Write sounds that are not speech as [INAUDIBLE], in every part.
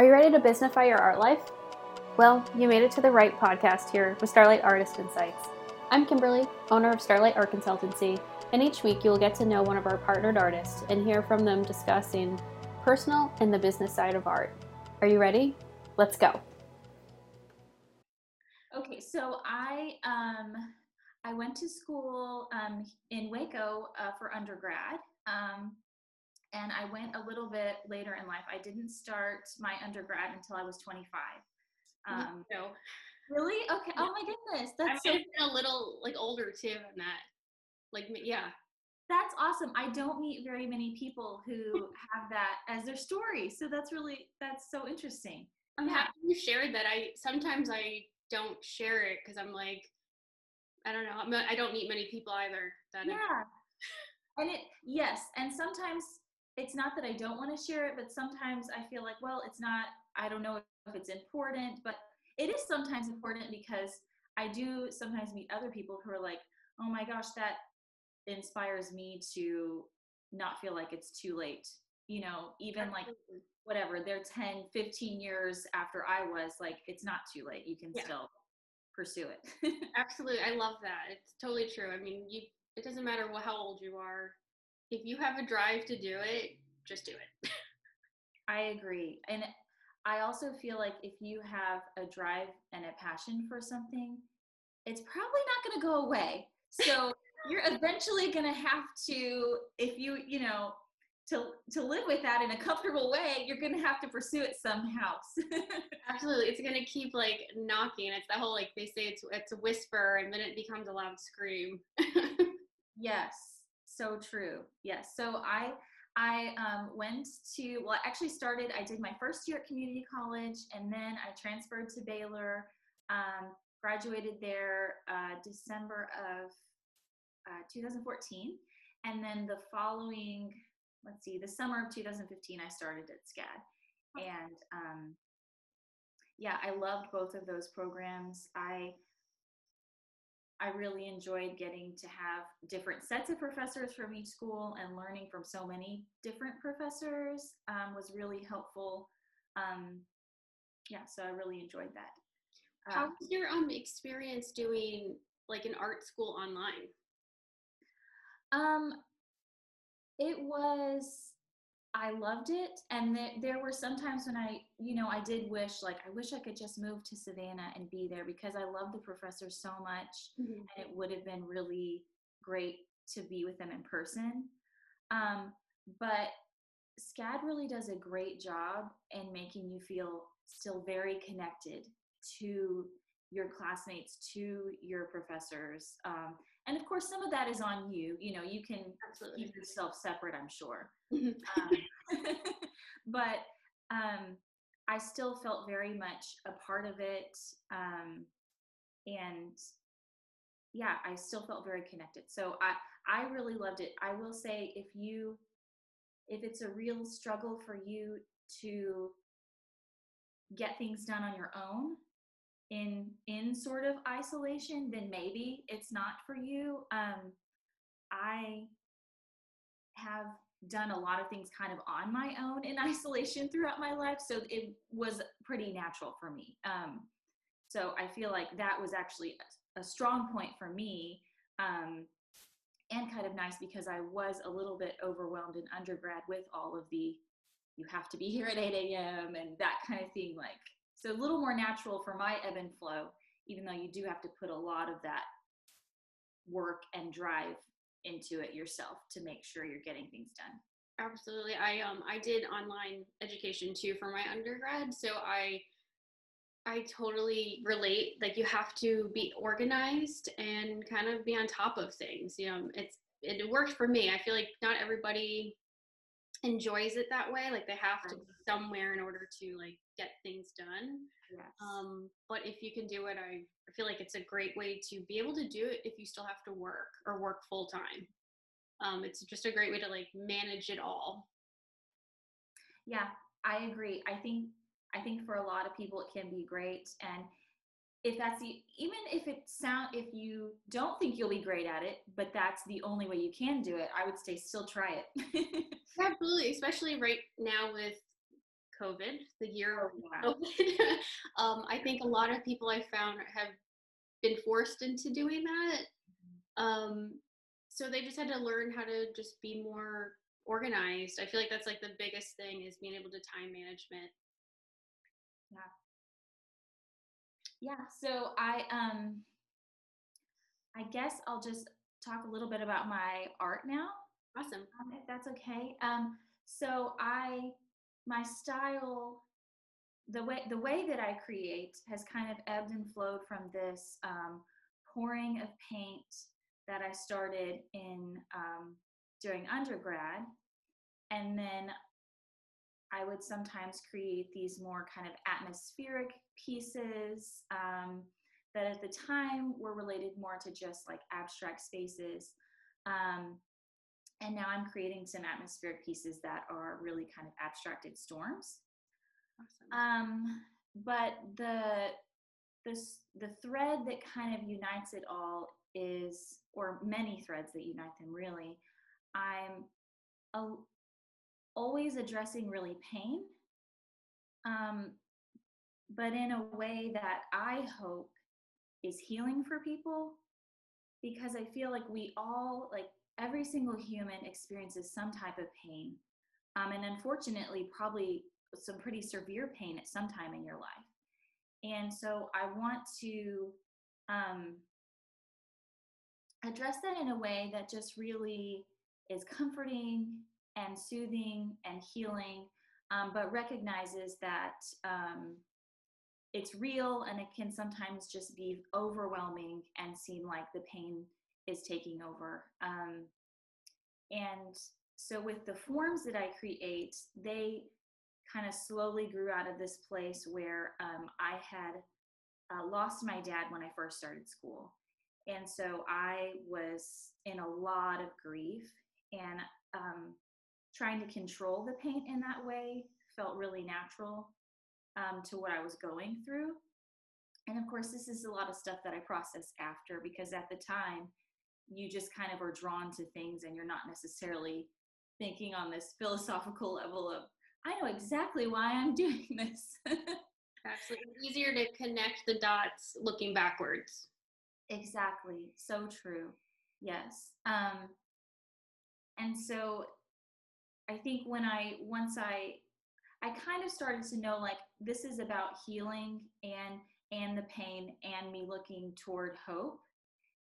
Are you ready to businessify your art life? Well, you made it to the right podcast here with Starlight Artist Insights. I'm Kimberly, owner of Starlight Art Consultancy, and each week you will get to know one of our partnered artists and hear from them discussing personal and the business side of art. Are you ready? Let's go. Okay, so I um, I went to school um, in Waco uh, for undergrad, um, and I went a little bit later in life. I didn't start my undergrad until I was 25. Um, no. Really? Okay. Oh my goodness, I that's so, been a little like older too than that. Like yeah. that's awesome. I don't meet very many people who [LAUGHS] have that as their story, so that's really that's so interesting. I'm Yeah. happy you shared that. I sometimes I don't share it because I'm like, I don't know. I'm I don't meet many people either. That yeah and it yes and sometimes it's not that i don't want to share it but sometimes i feel like well it's not i don't know if it's important but it is sometimes important because i do sometimes meet other people who are like oh my gosh that inspires me to not feel like it's too late you know even like whatever they're 10 15 years after i was like it's not too late you can Yeah. still pursue it [LAUGHS] Absolutely, I love that. It's totally true. I mean, you. It doesn't matter how old you are. If you have a drive to do it, just do it. [LAUGHS] I agree. And I also feel like if you have a drive and a passion for something, it's probably not going to go away. So [LAUGHS] you're eventually going to have to, if you, you know, to, to live with that in a comfortable way, you're going to have to pursue it somehow. [LAUGHS] Absolutely, it's gonna keep like knocking. It's that whole like they say it's it's a whisper and then it becomes a loud scream. yes, so true. Yes. So I, I um, went to, well, I actually started, I did my first year at community college and then I transferred to Baylor, um, graduated there uh, December of uh, 2014. And then the following, let's see, the summer of 2015, I started at SCAD. And um, yeah, I loved both of those programs. I I really enjoyed getting to have different sets of professors from each school and learning from so many different professors um, was really helpful. Um, yeah, so I really enjoyed that. How Um, was your um experience doing like an art school online? Um, it was, I loved it. And there, there were some times when I, you know, I did wish, like, I wish I could just move to Savannah and be there because I love the professors so much. And it would have been really great to be with them in person. Um, but SCAD really does a great job in making you feel still very connected to your classmates, to your professors. Um, and of course, some of that is on you. You know, you can Absolutely. keep yourself separate, I'm sure. Mhm. Um, [LAUGHS] but um, I still felt very much a part of it. Um, and yeah, I still felt very connected. So I, I really loved it. I will say if you, if it's a real struggle for you to get things done on your own in in sort of isolation then maybe it's not for you. Um i have done a lot of things kind of on my own in [LAUGHS] isolation throughout my life so it was pretty natural for me. Um so i feel like that was actually a, a strong point for me um and kind of nice because i was a little bit overwhelmed in undergrad with all of the you have to be here at 8 a.m and that kind of thing like so a little more natural for my ebb and flow even though you do have to put a lot of that work and drive into it yourself to make sure you're getting things done Absolutely. I um I did online education too for my undergrad, so I I totally relate. Like you have to be organized and kind of be on top of things. You know, it's it worked for me. I feel like not everybody enjoys it that way. Like they have to be somewhere in order to like get things done. yes Um, but if you can do it, I, I feel like it's a great way to be able to do it if you still have to work or work full time. Um, it's just a great way to like manage it all. yeah i agree i think i think for a lot of people it can be great and if that's the even if it sound if you don't think you'll be great at it but that's the only way you can do it i would say still try it [LAUGHS] Absolutely, especially right now with COVID, the year Oh, of. COVID. [LAUGHS] um, I think a lot of people I found have been forced into doing that. Um, so they just had to learn how to just be more organized. I feel like that's like the biggest thing is being able to time management. Yeah, so I um I guess I'll just talk a little bit about my art now. Awesome. um, if that's okay. Um, so I, my style, the way the way that I create has kind of ebbed and flowed from this um, pouring of paint that I started in um, during undergrad, and then I would sometimes create these more kind of atmospheric pieces um, that at the time were related more to just like abstract spaces. Um, and now I'm creating some atmospheric pieces that are really kind of abstracted storms. Awesome. Um, but the the the thread that kind of unites it all is, or many threads that unite them really. I'm a, always addressing really pain, um, but in a way that I hope is healing for people, because I feel like we all like every single human experiences some type of pain um, and unfortunately probably some pretty severe pain at some time in your life. And so i want to um, address that in a way that just really is comforting and soothing and healing um, but recognizes that um, it's real and it can sometimes just be overwhelming and seem like the pain is taking over. Um, and so, with the forms that I create, they kind of slowly grew out of this place where um, I had uh, lost my dad when I first started school. And so I was in a lot of grief and um, trying to control the paint in that way felt really natural um, to what I was going through. And of course, this is a lot of stuff that I process after because at the time, you just kind of are drawn to things and you're not necessarily thinking on this philosophical level of, I know exactly why I'm [LAUGHS] doing this. Absolutely. It's easier to connect the dots looking backwards. exactly. So true. Yes. Um, and so I think when I, once I, I kind of started to know like this is about healing and and the pain and me looking toward hope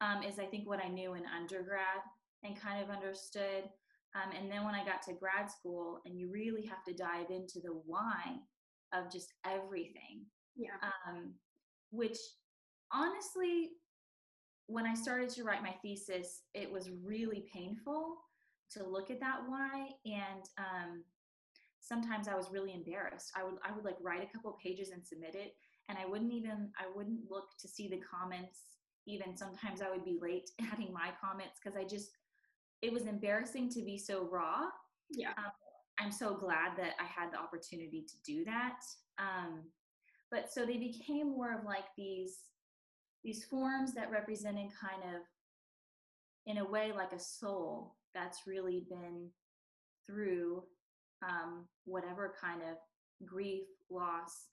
um, is I think what I knew in undergrad and kind of understood. Um, and then when I got to grad school, and you really have to dive into the why of just everything, Yeah. um, which honestly, when I started to write my thesis, it was really painful to look at that why. And um, sometimes I was really embarrassed. I would I would like write a couple pages and submit it, and I wouldn't even I wouldn't look to see the comments. Even sometimes I would be late [LAUGHS] adding my comments because I just it was embarrassing to be so raw. Yeah. Um, I'm so glad that I had the opportunity to do that. Um, but so they became more of like these these forms that represented kind of in a way like a soul that's really been through um, whatever kind of grief loss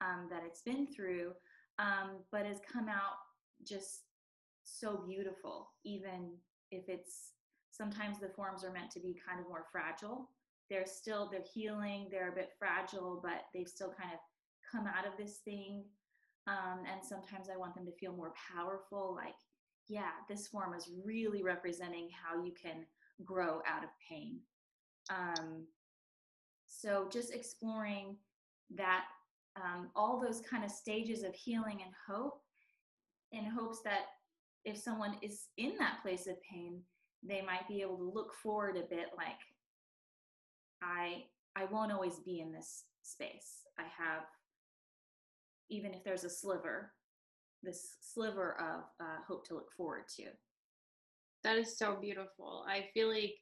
um, that it's been through um, but has come out just so beautiful even if it's sometimes the forms are meant to be kind of more fragile. They're still they're healing they're a bit fragile but they've still kind of come out of this thing um, and sometimes i want them to feel more powerful like yeah this form is really representing how you can grow out of pain. Um, so just exploring that um, all those kind of stages of healing and hope in hopes that if someone is in that place of pain they might be able to look forward a bit like i i won't always be in this space. I have even if there's a sliver this sliver of uh, hope to look forward to That is so beautiful. I feel like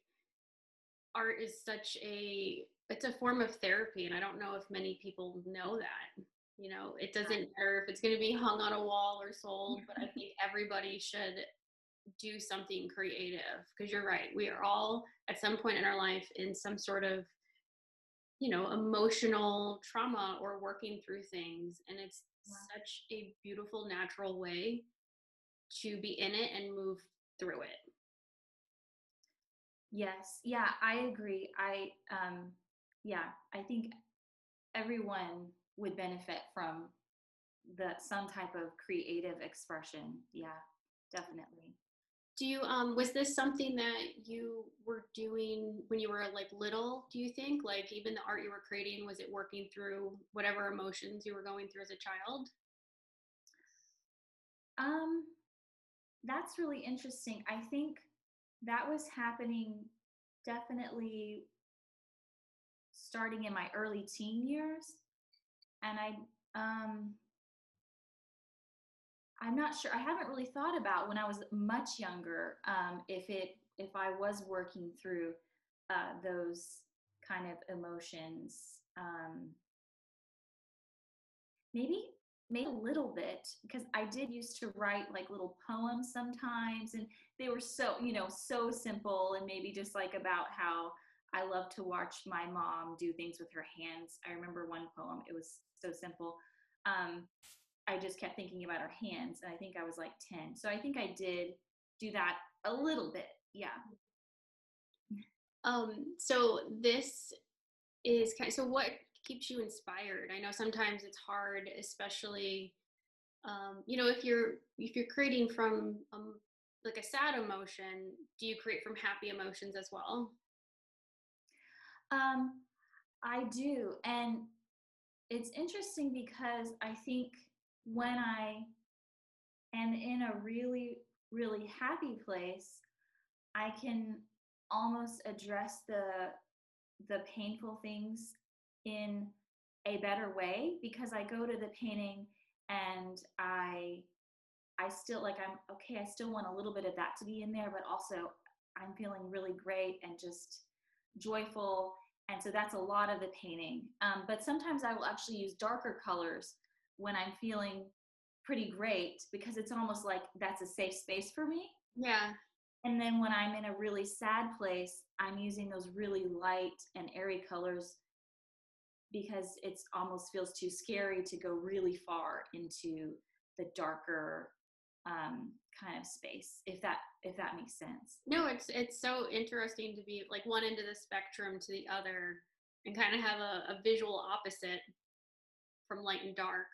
art is such a it's a form of therapy and I don't know if many people know that. You know, it doesn't matter if it's going to be hung on a wall or sold, but I [LAUGHS] think everybody should do something creative because you're right. We are all at some point in our life in some sort of you know emotional trauma or working through things and it's. Such a beautiful natural way to be in it and move through it Yes. Yeah, I agree. I um yeah, I think everyone would benefit from the some type of creative expression. Yeah, definitely. Do you um was this something that you were doing when you were like little do you think like even the art you were creating was it working through whatever emotions you were going through as a child Um that's really interesting. I think that was happening definitely starting in my early teen years and I um I'm not sure. I haven't really thought about when I was much younger um, if it if I was working through uh, those kind of emotions. Um, maybe maybe a little bit because I did used to write like little poems sometimes, and they were so you know so simple and maybe just like about how I love to watch my mom do things with her hands. I remember one poem. It was so simple. Um, I just kept thinking about our hands, and I think I was like 10. So I think I did do that a little bit. Yeah. um so this is kind of, so what keeps you inspired i know sometimes it's hard especially um you know if you're if you're creating from um like a sad emotion do you create from happy emotions as well Um, I do. And it's interesting because I think when I am in a really, really happy place, I can almost address the the painful things in a better way because I go to the painting and I I still like I'm okay, I still want a little bit of that to be in there, but also I'm feeling really great and just joyful. And so that's a lot of the painting. Um, but sometimes I will actually use darker colors when I'm feeling pretty great because it's almost like that's a safe space for me. yeah And then when I'm in a really sad place, I'm using those really light and airy colors because it almost feels too scary to go really far into the darker um, kind of space. If that if that makes sense. no it's it's so interesting to be like one end of the spectrum to the other and kind of have a, a visual opposite from light and dark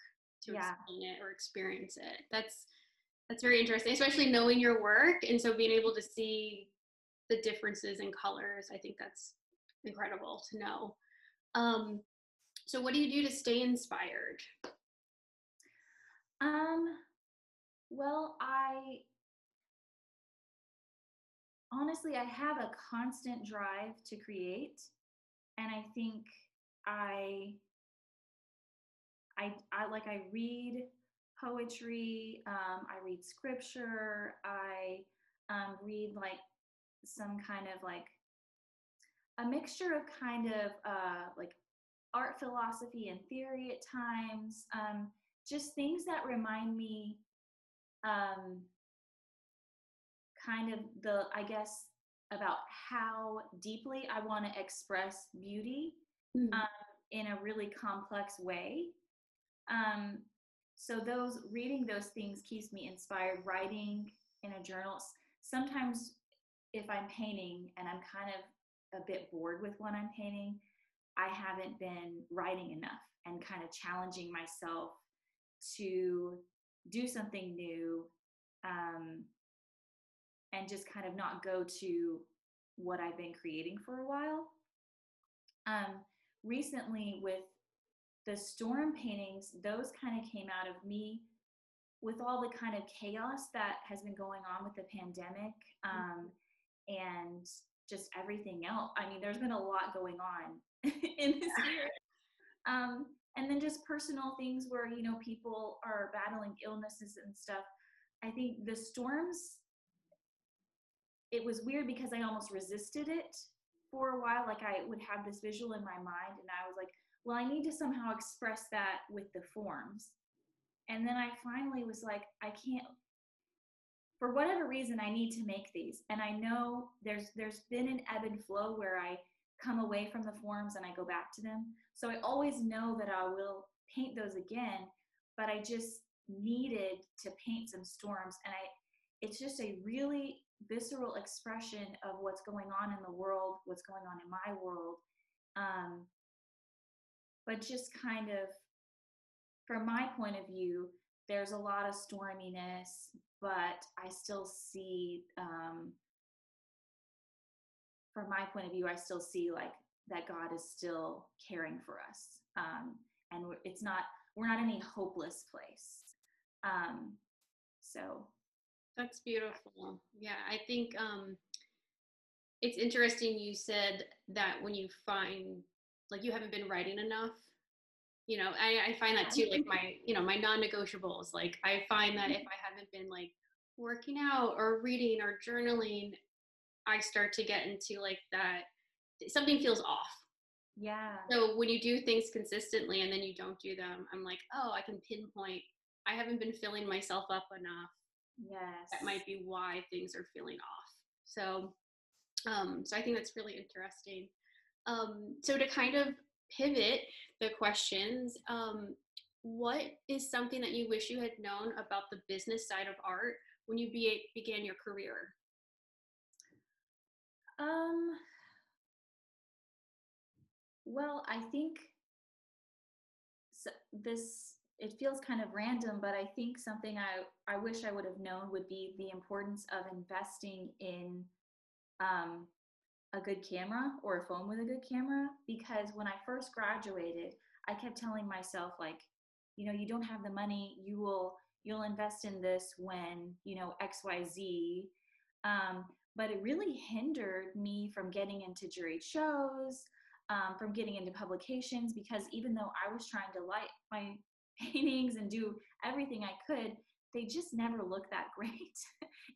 to Yeah. explain it or experience it. That's that's very interesting especially knowing your work and so being able to see the differences in colors i think that's incredible to know. Um so what do you do to stay inspired? Um, well, I honestly I have a constant drive to create, and I think I I I like I read poetry, um, I read scripture, I um, read like some kind of like a mixture of kind of uh, like art philosophy and theory at times. Um, just things that remind me um, kind of the i guess about how deeply i want to express beauty Mhm. um, in a really complex way um, so those reading those things keeps me inspired writing in a journal sometimes if i'm painting and i'm kind of a bit bored with what i'm painting i haven't been writing enough and kind of challenging myself to do something new um, and just kind of not go to what I've been creating for a while. Um, recently, with the storm paintings, those kind of came out of me with all the kind of chaos that has been going on with the pandemic um, and just everything else. I mean, there's been a lot going on [LAUGHS] in this year. Um, and then just personal things where, you know, people are battling illnesses and stuff. I think the storms, it was weird because I almost resisted it for a while. Like I would have this visual in my mind and I was like, well, I need to somehow express that with the forms. And then I finally was like, I can't, for whatever reason, I need to make these. And I know there's there's been an ebb and flow where I come away from the forms and I go back to them. So I always know that I will paint those again, but I just needed to paint some storms and I it's just a really visceral expression of what's going on in the world, what's going on in my world. Um, but just kind of from my point of view, there's a lot of storminess, but I still see um, from my point of view, I still see like that God is still caring for us. Um, and it's not, we're not in a hopeless place. Um, so. That's beautiful. Yeah, I think um, it's interesting you said that when you find, like, you haven't been writing enough. You know, I, I find that too, like my, you know, my non-negotiables. Like, I find that if I haven't been like working out or reading or journaling, I start to get into like that something feels off. Yeah. So when you do things consistently and then you don't do them, I'm like, oh, I can pinpoint. I haven't been filling myself up enough. Yes. That might be why things are feeling off. So, um, so I think that's really interesting. Um, so to kind of pivot the questions, um, what is something that you wish you had known about the business side of art when you be, began your career? Um, well, I think this it feels kind of random, but I think something I, I wish I would have known would be the importance of investing in um, a good camera or a phone with a good camera. Because when I first graduated, I kept telling myself, like, you know, you don't have the money, you will, you'll invest in this when, you know, XYZ. Um, but it really hindered me from getting into juried shows, um, from getting into publications, because even though I was trying to light my [LAUGHS] paintings and do everything I could, they just never looked that [LAUGHS] great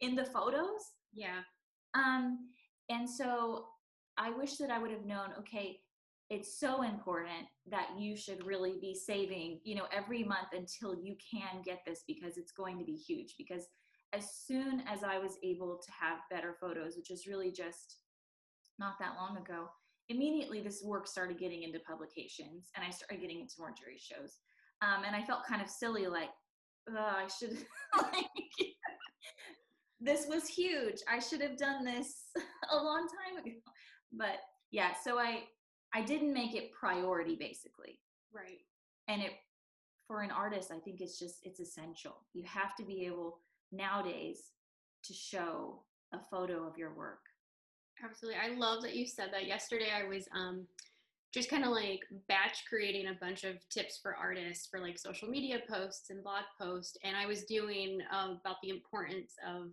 in the photos. Yeah. Um, and so I wish that I would have known, okay, it's so important that you should really be saving, you know, every month until you can get this because it's going to be huge. Because as soon as I was able to have better photos, which is really just not that long ago, immediately this work started getting into publications and I started getting into more jury shows. Um, and I felt kind of silly, like, oh, I should, [LAUGHS] like, this was huge. I should have done this [LAUGHS] a long time ago. But yeah, so I, I didn't make it priority basically. Right. And it, for an artist, I think it's just, it's essential. You have to be able nowadays to show a photo of your work. Absolutely. I love that you said that. Yesterday I was um just kind of like batch creating a bunch of tips for artists for like social media posts and blog posts and I was doing uh, about the importance of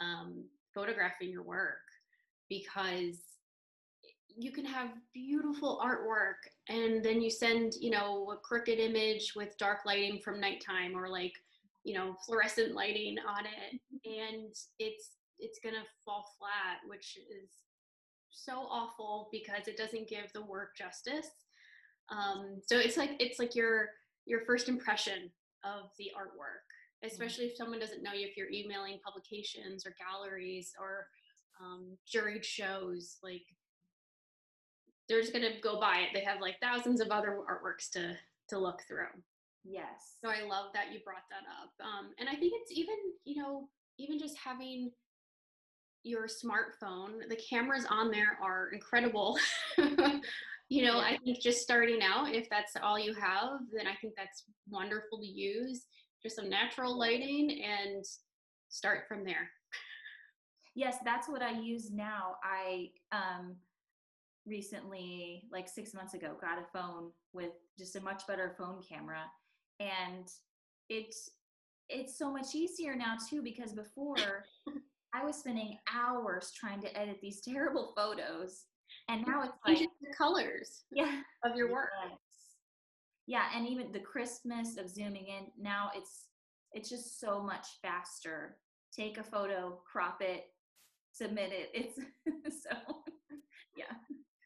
um, photographing your work because you can have beautiful artwork and then you send you know a crooked image with dark lighting from nighttime or like you know fluorescent lighting on it and it's it's gonna fall flat which is so awful because it doesn't give the work justice. Um, so it's like it's like your your first impression of the artwork especially if someone doesn't know you if you're emailing publications or galleries or um, juried shows like they're just gonna go by it they have like thousands of other artworks to to look through Yes. so I love that you brought that up. Um, and I think it's even, you know, even just having your smartphone, the cameras on there are incredible. [LAUGHS] you know, I think just starting out, if that's all you have, then I think that's wonderful to use. Just some natural lighting and start from there. Yes, that's what I use now. I um, recently, like six months ago, got a phone with just a much better phone camera and it's it's so much easier now too because before [LAUGHS] I was spending hours trying to edit these [LAUGHS] terrible photos, and now it's like the colors yeah of your work. Yes. Yeah, and even the crispness of zooming in now it's it's just so much faster. Take a photo, crop it, submit it. [LAUGHS] It's so yeah.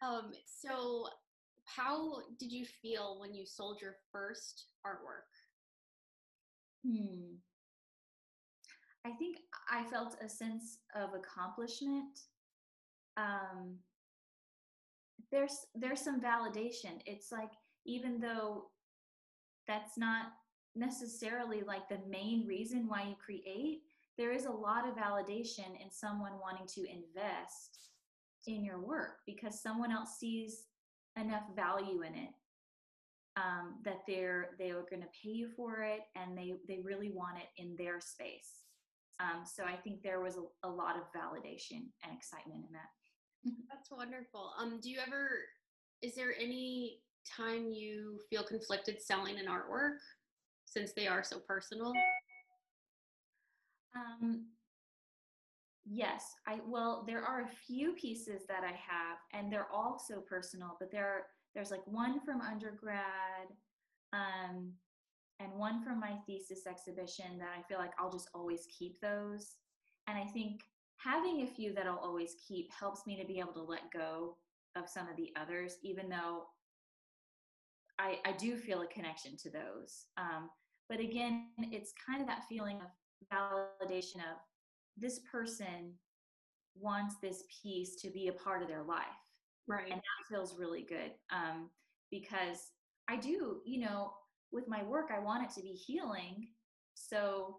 Um, so how did you feel when you sold your first artwork? Hmm. I think I felt a sense of accomplishment. Um, there's there's some validation it's like even though that's not necessarily like the main reason why you create there is a lot of validation in someone wanting to invest in your work because someone else sees enough value in it um, that they're they are going to pay you for it and they they really want it in their space um, so i think there was a, a lot of validation and excitement in that [LAUGHS] That's wonderful. Um, do you ever? Is there any time you feel conflicted selling an artwork, since they are so personal? Um, yes, I well, there are a few pieces that I have, and they're all so personal. But there, there's like one from undergrad, um, and one from my thesis exhibition that I feel like I'll just always keep those. And I think having a few that I'll always keep helps me to be able to let go of some of the others, even though I, I do feel a connection to those. Um, but again, it's kind of that feeling of validation of this person wants this piece to be a part of their life. Right. And that feels really good um, because I do, you know, with my work, I want it to be healing. So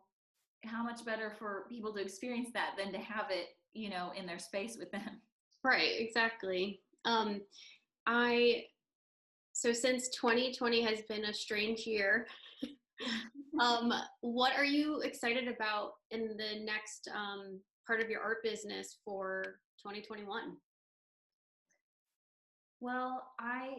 how much better for people to experience that than to have it you know in their space with them right exactly um i so since 2020 has been a strange year [LAUGHS] um what are you excited about in the next um part of your art business for 2021 well i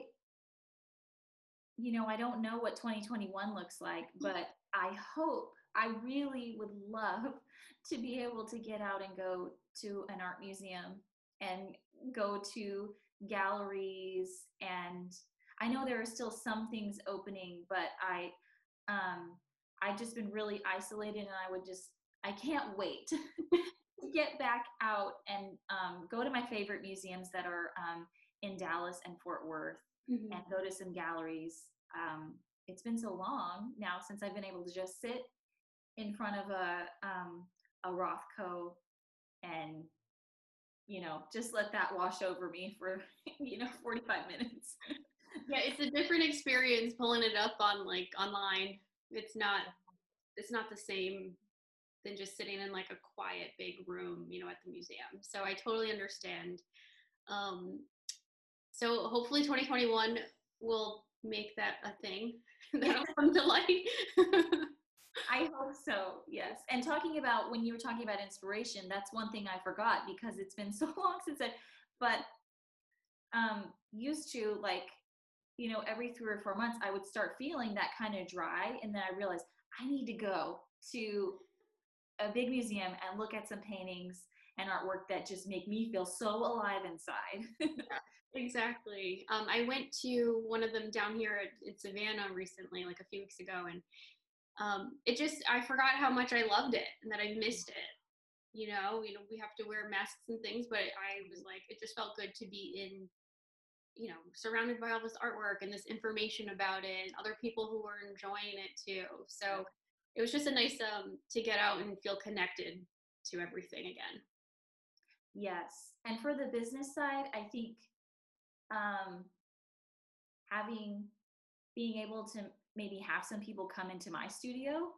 you know i don't know what 2021 looks like but i hope I really would love [LAUGHS] to be able to get out and go to an art museum and go to galleries and I know there are still some things opening, but I um I've just been really isolated and I would just I can't wait [LAUGHS] to get back out and um, go to my favorite museums that are um, in Dallas and Fort Worth mm-hmm. and go to some galleries. Um, it's been so long now since I've been able to just sit in front of a um, a Rothko and you know just let that wash over me for [LAUGHS] you know 45 minutes [LAUGHS] yeah it's a different experience pulling it up on like online it's not it's not the same than just sitting in like a quiet big room you know at the museum so i totally understand um so hopefully 2021 will make that a thing [LAUGHS] that'll come to light [LAUGHS] I hope so. Yes. And talking about when you were talking about inspiration, that's one thing I forgot because it's been [LAUGHS] so long since I, but um, used to like, you know, every three or four months, I would start feeling that kind of dry. And then I realized I need to go to a big museum and look at some paintings and artwork that just make me feel so alive inside. [LAUGHS] exactly. Um, I went to one of them down here in Savannah recently, like a few weeks ago, and um, it just I forgot how much I loved it and that I missed it. You know, you know, we have to wear masks and things, but I was like, it just felt good to be in, you know, surrounded by all this artwork and this information about it, and other people who were enjoying it too. So it was just a nice um to get out and feel connected to everything again. Yes, and for the business side, I think um, having being able to maybe have some people come into my studio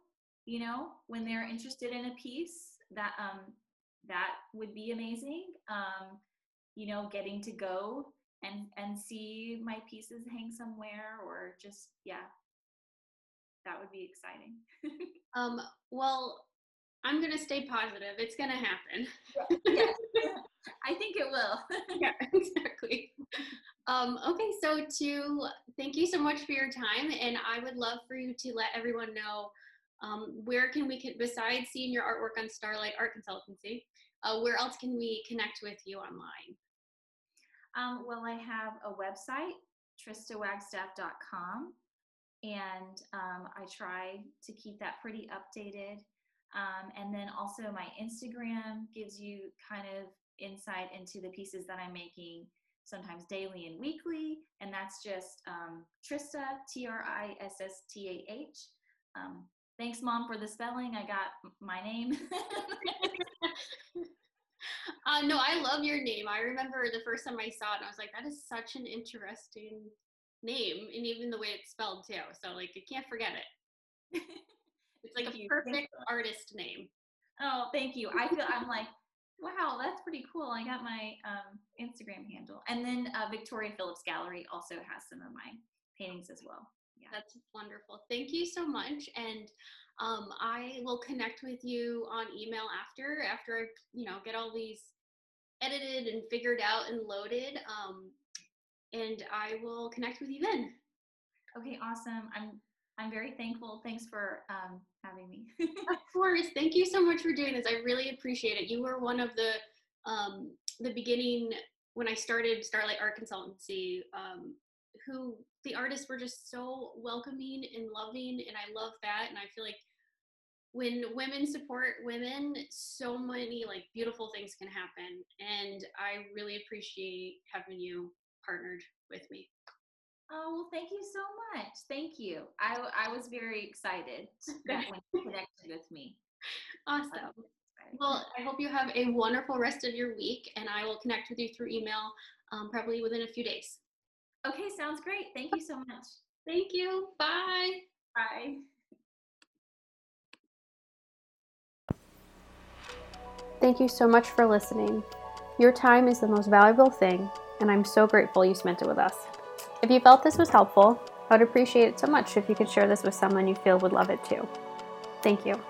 you know when they're interested in a piece that um that would be amazing um you know getting to go and and see my pieces hang somewhere or just yeah. That would be exciting. [LAUGHS] Um well i'm going to stay positive. It's going to happen yes [LAUGHS] [LAUGHS] i think it will. Yeah exactly. Um, okay, so to thank you so much for your time, and I would love for you to let everyone know um, where can we can, besides seeing your artwork on Starlight Art Consultancy, uh, where else can we connect with you online? Um, well, I have a website, tristawagstaff.com, and um, I try to keep that pretty updated. Um, and then also my Instagram gives you kind of insight into the pieces that I'm making sometimes daily and weekly, and that's just um, Trista, T R I S S T A H. Um, thanks, Mom, for the spelling. I got my name. [LAUGHS] Uh, no, I love your name. I remember the first time I saw it, and I was like, that is such an interesting name, and even the way it's spelled too. So like, you can't forget it. [LAUGHS] it's like Thank a perfect artist name. Oh, thank you. I feel I'm like, wow, that's pretty cool. I got my um, Instagram handle, and then uh, Victoria Phillips Gallery also has some of my paintings as well. Yeah. That's wonderful. Thank you so much. And um, I will connect with you on email after after I, you know, get all these edited and figured out and loaded. Um, and I will connect with you then. Okay, awesome. I'm I'm very thankful. Thanks for um, having me. [LAUGHS] of course. Thank you so much for doing this. I really appreciate it. You were one of the um, the beginning when I started Starlight Art Consultancy. Um, who the artists were just so welcoming and loving, and I love that. And I feel like when women support women, so many like beautiful things can happen. And I really appreciate having you partnered with me. oh well, thank you so much. Thank you. I, I was very excited [LAUGHS] that when you connected with me. Awesome. Well, I hope you have a wonderful rest of your week, and I will connect with you through email um, probably within a few days. okay, sounds great. Thank you so much. Thank you. Bye. Bye. Thank you so much for listening. Your time is the most valuable thing, and I'm so grateful you spent it with us. If you felt this was helpful, I would appreciate it so much if you could share this with someone you feel would love it too. Thank you.